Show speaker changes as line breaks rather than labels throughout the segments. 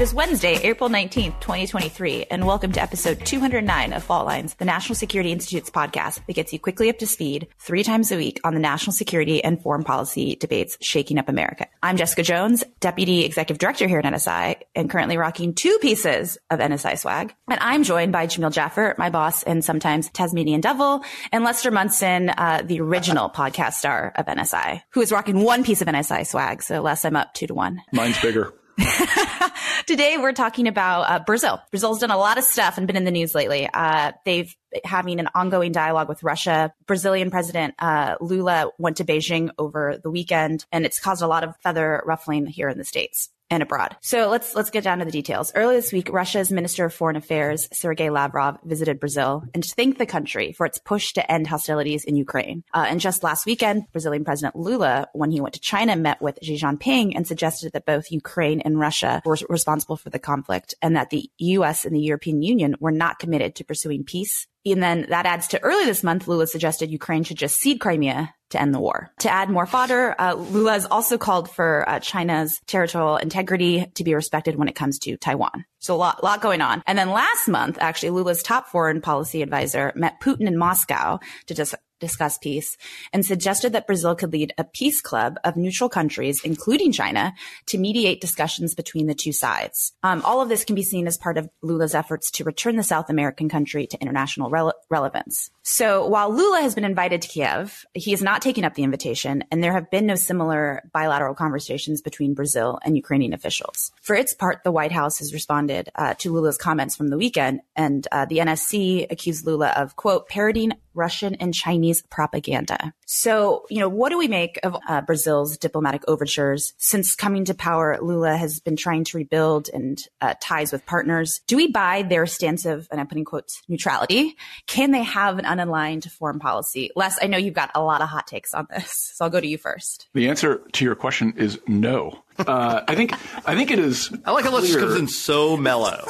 It is Wednesday, April 19th, 2023, and welcome to episode 209 of Fault Lines, the National Security Institute's podcast that gets you quickly up to speed three times a week on the national security and foreign policy debates shaking up America. I'm Jessica Jones, Deputy Executive Director here at NSI, and currently rocking two pieces of NSI swag. And I'm joined by Jamil Jaffer, my boss and sometimes Tasmanian Devil, and Lester Munson, uh, the original podcast star of NSI, who is rocking one piece of NSI swag. So Les I'm up two to one.
Mine's bigger.
Today we're talking about uh, Brazil. Brazil's done a lot of stuff and been in the news lately. Uh, they've having an ongoing dialogue with Russia. Brazilian President uh, Lula went to Beijing over the weekend, and it's caused a lot of feather ruffling here in the states and abroad. So let's let's get down to the details. Earlier this week, Russia's Minister of Foreign Affairs, Sergei Lavrov, visited Brazil and thanked the country for its push to end hostilities in Ukraine. Uh, and just last weekend, Brazilian President Lula, when he went to China, met with Xi Jinping and suggested that both Ukraine and Russia were responsible for the conflict and that the U.S. and the European Union were not committed to pursuing peace and then that adds to early this month, Lula suggested Ukraine should just cede Crimea to end the war. To add more fodder, uh, Lula has also called for uh, China's territorial integrity to be respected when it comes to Taiwan. So a lot, lot going on. And then last month, actually, Lula's top foreign policy advisor met Putin in Moscow to dis- discuss peace and suggested that Brazil could lead a peace club of neutral countries, including China, to mediate discussions between the two sides. Um, all of this can be seen as part of Lula's efforts to return the South American country to international rele- relevance. So while Lula has been invited to Kiev, he has not taken up the invitation, and there have been no similar bilateral conversations between Brazil and Ukrainian officials. For its part, the White House has responded uh, to Lula's comments from the weekend, and uh, the NSC accused Lula of, quote, parroting Russian and Chinese propaganda. So, you know, what do we make of uh, Brazil's diplomatic overtures? Since coming to power, Lula has been trying to rebuild and uh, ties with partners. Do we buy their stance of, and I'm putting quotes, neutrality? Can they have an unaligned foreign policy? Les, I know you've got a lot of hot takes on this, so I'll go to you first.
The answer to your question is no. Uh, I think I think it is.
I like how it comes in so mellow.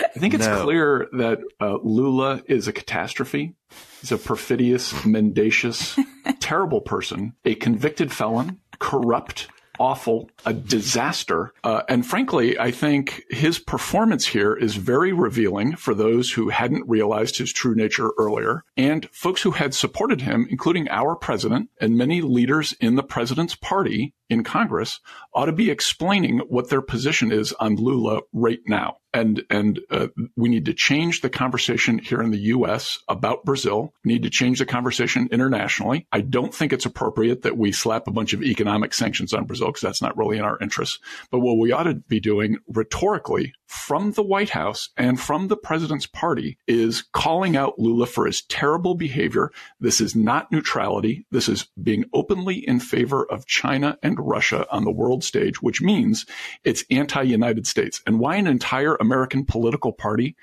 I think it's no. clear that uh, Lula is a catastrophe. He's a perfidious, mendacious, terrible person, a convicted felon, corrupt, awful, a disaster. Uh, and frankly, I think his performance here is very revealing for those who hadn't realized his true nature earlier and folks who had supported him, including our president and many leaders in the president's party in Congress ought to be explaining what their position is on Lula right now. And, and uh, we need to change the conversation here in the U.S. about Brazil. We need to change the conversation internationally. I don't think it's appropriate that we slap a bunch of economic sanctions on Brazil because that's not really in our interest. But what we ought to be doing rhetorically from the White House and from the president's party is calling out Lula for his terrible behavior. This is not neutrality. This is being openly in favor of China and Russia on the world stage, which means it's anti-United States. And why an entire American political party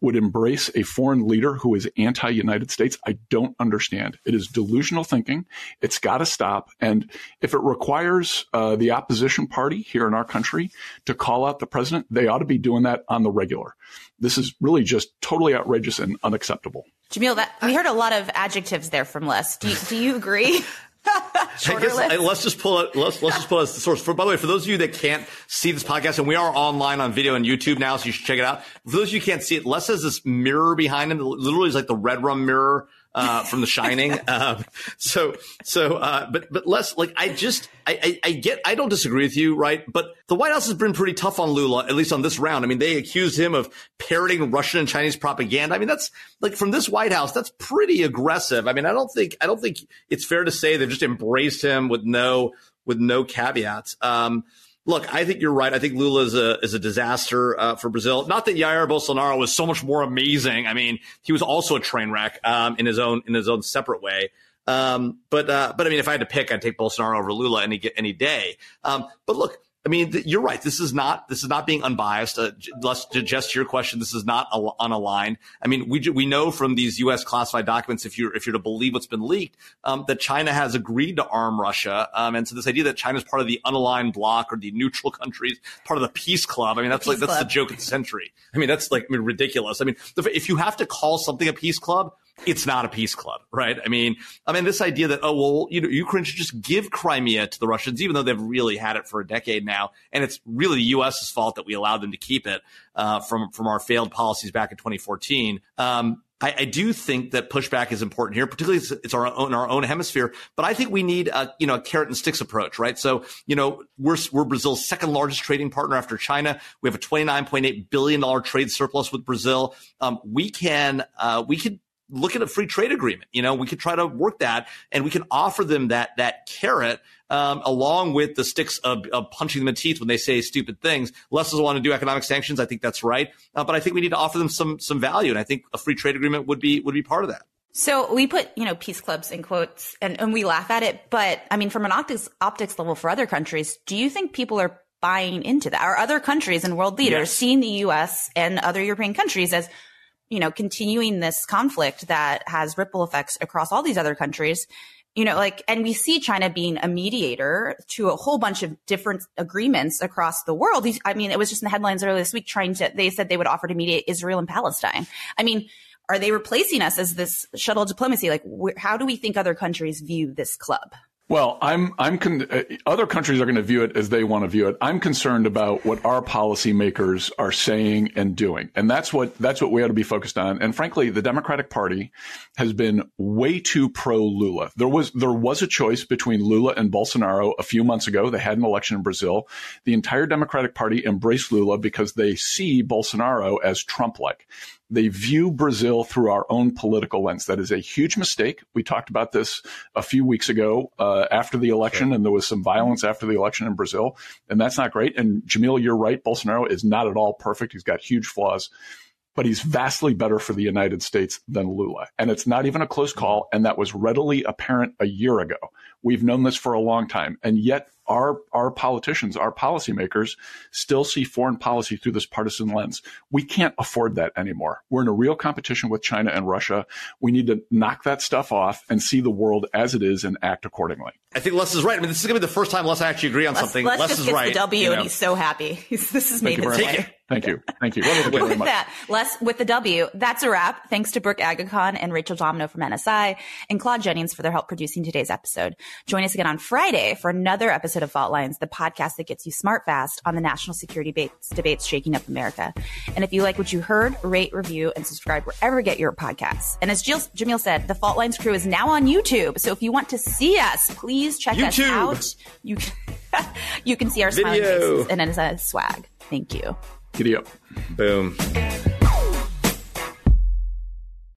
would embrace a foreign leader who is anti-United States, I don't understand. It is delusional thinking. It's got to stop. And if it requires uh, the opposition party here in our country to call out the president, they ought to be doing that on the regular. This is really just totally outrageous and unacceptable.
Jamil, that, we heard a lot of adjectives there from Les. Do you, do you agree?
guess, let's just pull it. Let's let's just pull as the source. For by the way, for those of you that can't see this podcast, and we are online on video on YouTube now, so you should check it out. For those of you who can't see it, Les has this mirror behind him. Literally, is like the red rum mirror uh, from The Shining. um, so, so, uh, but, but Les like I just, I, I, I, get, I don't disagree with you, right? But the White House has been pretty tough on Lula, at least on this round. I mean, they accused him of parroting Russian and Chinese propaganda. I mean, that's like from this White House, that's pretty aggressive. I mean, I don't think, I don't think it's fair to say they've just embraced him with no, with no caveats. Um, look, I think you're right. I think Lula is a is a disaster uh, for Brazil. Not that Jair Bolsonaro was so much more amazing. I mean, he was also a train wreck um, in his own in his own separate way. Um, but uh, but I mean, if I had to pick, I'd take Bolsonaro over Lula any any day. Um, but look, I mean, you're right. This is not this is not being unbiased. Uh, let's just your question. This is not unaligned. I mean, we we know from these U.S. classified documents, if you're if you're to believe what's been leaked, um, that China has agreed to arm Russia. Um, and so this idea that China is part of the unaligned bloc or the neutral countries, part of the peace club. I mean, that's like that's the joke of the century. I mean, that's like I mean, ridiculous. I mean, if you have to call something a peace club, it's not a peace club, right? I mean, I mean, this idea that, oh, well, you know, Ukraine should just give Crimea to the Russians, even though they've really had it for a decade now. And it's really the U.S.'s fault that we allowed them to keep it, uh, from, from our failed policies back in 2014. Um, I, I, do think that pushback is important here, particularly it's, it's our own, our own hemisphere. But I think we need a, you know, a carrot and sticks approach, right? So, you know, we're, we're Brazil's second largest trading partner after China. We have a $29.8 billion trade surplus with Brazil. Um, we can, uh, we could look at a free trade agreement. You know, we could try to work that and we can offer them that, that carrot, um, along with the sticks of, of, punching them in the teeth when they say stupid things. Les doesn't want to do economic sanctions. I think that's right. Uh, but I think we need to offer them some, some value. And I think a free trade agreement would be, would be part of that.
So we put, you know, peace clubs in quotes and, and we laugh at it. But I mean, from an optics, optics level for other countries, do you think people are buying into that? Are other countries and world leaders yes. seeing the U.S. and other European countries as you know, continuing this conflict that has ripple effects across all these other countries. You know, like, and we see China being a mediator to a whole bunch of different agreements across the world. I mean, it was just in the headlines earlier this week trying to, they said they would offer to mediate Israel and Palestine. I mean, are they replacing us as this shuttle diplomacy? Like, wh- how do we think other countries view this club?
Well, I'm, I'm, con- uh, other countries are going to view it as they want to view it. I'm concerned about what our policymakers are saying and doing. And that's what, that's what we ought to be focused on. And frankly, the Democratic Party has been way too pro Lula. There was, there was a choice between Lula and Bolsonaro a few months ago. They had an election in Brazil. The entire Democratic Party embraced Lula because they see Bolsonaro as Trump-like they view Brazil through our own political lens. That is a huge mistake. We talked about this a few weeks ago uh, after the election, sure. and there was some violence after the election in Brazil, and that's not great. And Jamil, you're right. Bolsonaro is not at all perfect. He's got huge flaws, but he's vastly better for the United States than Lula. And it's not even a close call, and that was readily apparent a year ago. We've known this for a long time, and yet our our politicians, our policymakers still see foreign policy through this partisan lens. We can't afford that anymore. We're in a real competition with China and Russia. We need to knock that stuff off and see the world as it is and act accordingly.
I think Les is right. I mean, this is going to be the first time Les actually agree on Les, something. Les,
Les
just is right.
The W, you know? and he's so happy. He's, this has made his
day. Thank you. Thank you.
with that, Les, with the W, that's a wrap. Thanks to Brooke Agacon and Rachel Domino from NSI and Claude Jennings for their help producing today's episode. Join us again on Friday for another episode of Fault Lines, the podcast that gets you smart fast on the national security debates, debates shaking up America. And if you like what you heard, rate, review, and subscribe wherever you get your podcasts. And as Jill, Jamil said, the Fault Lines crew is now on YouTube. So if you want to see us, please check YouTube. us out. You can, you can see our smiling Video. faces and NSI swag. Thank you.
Giddy up.
Boom.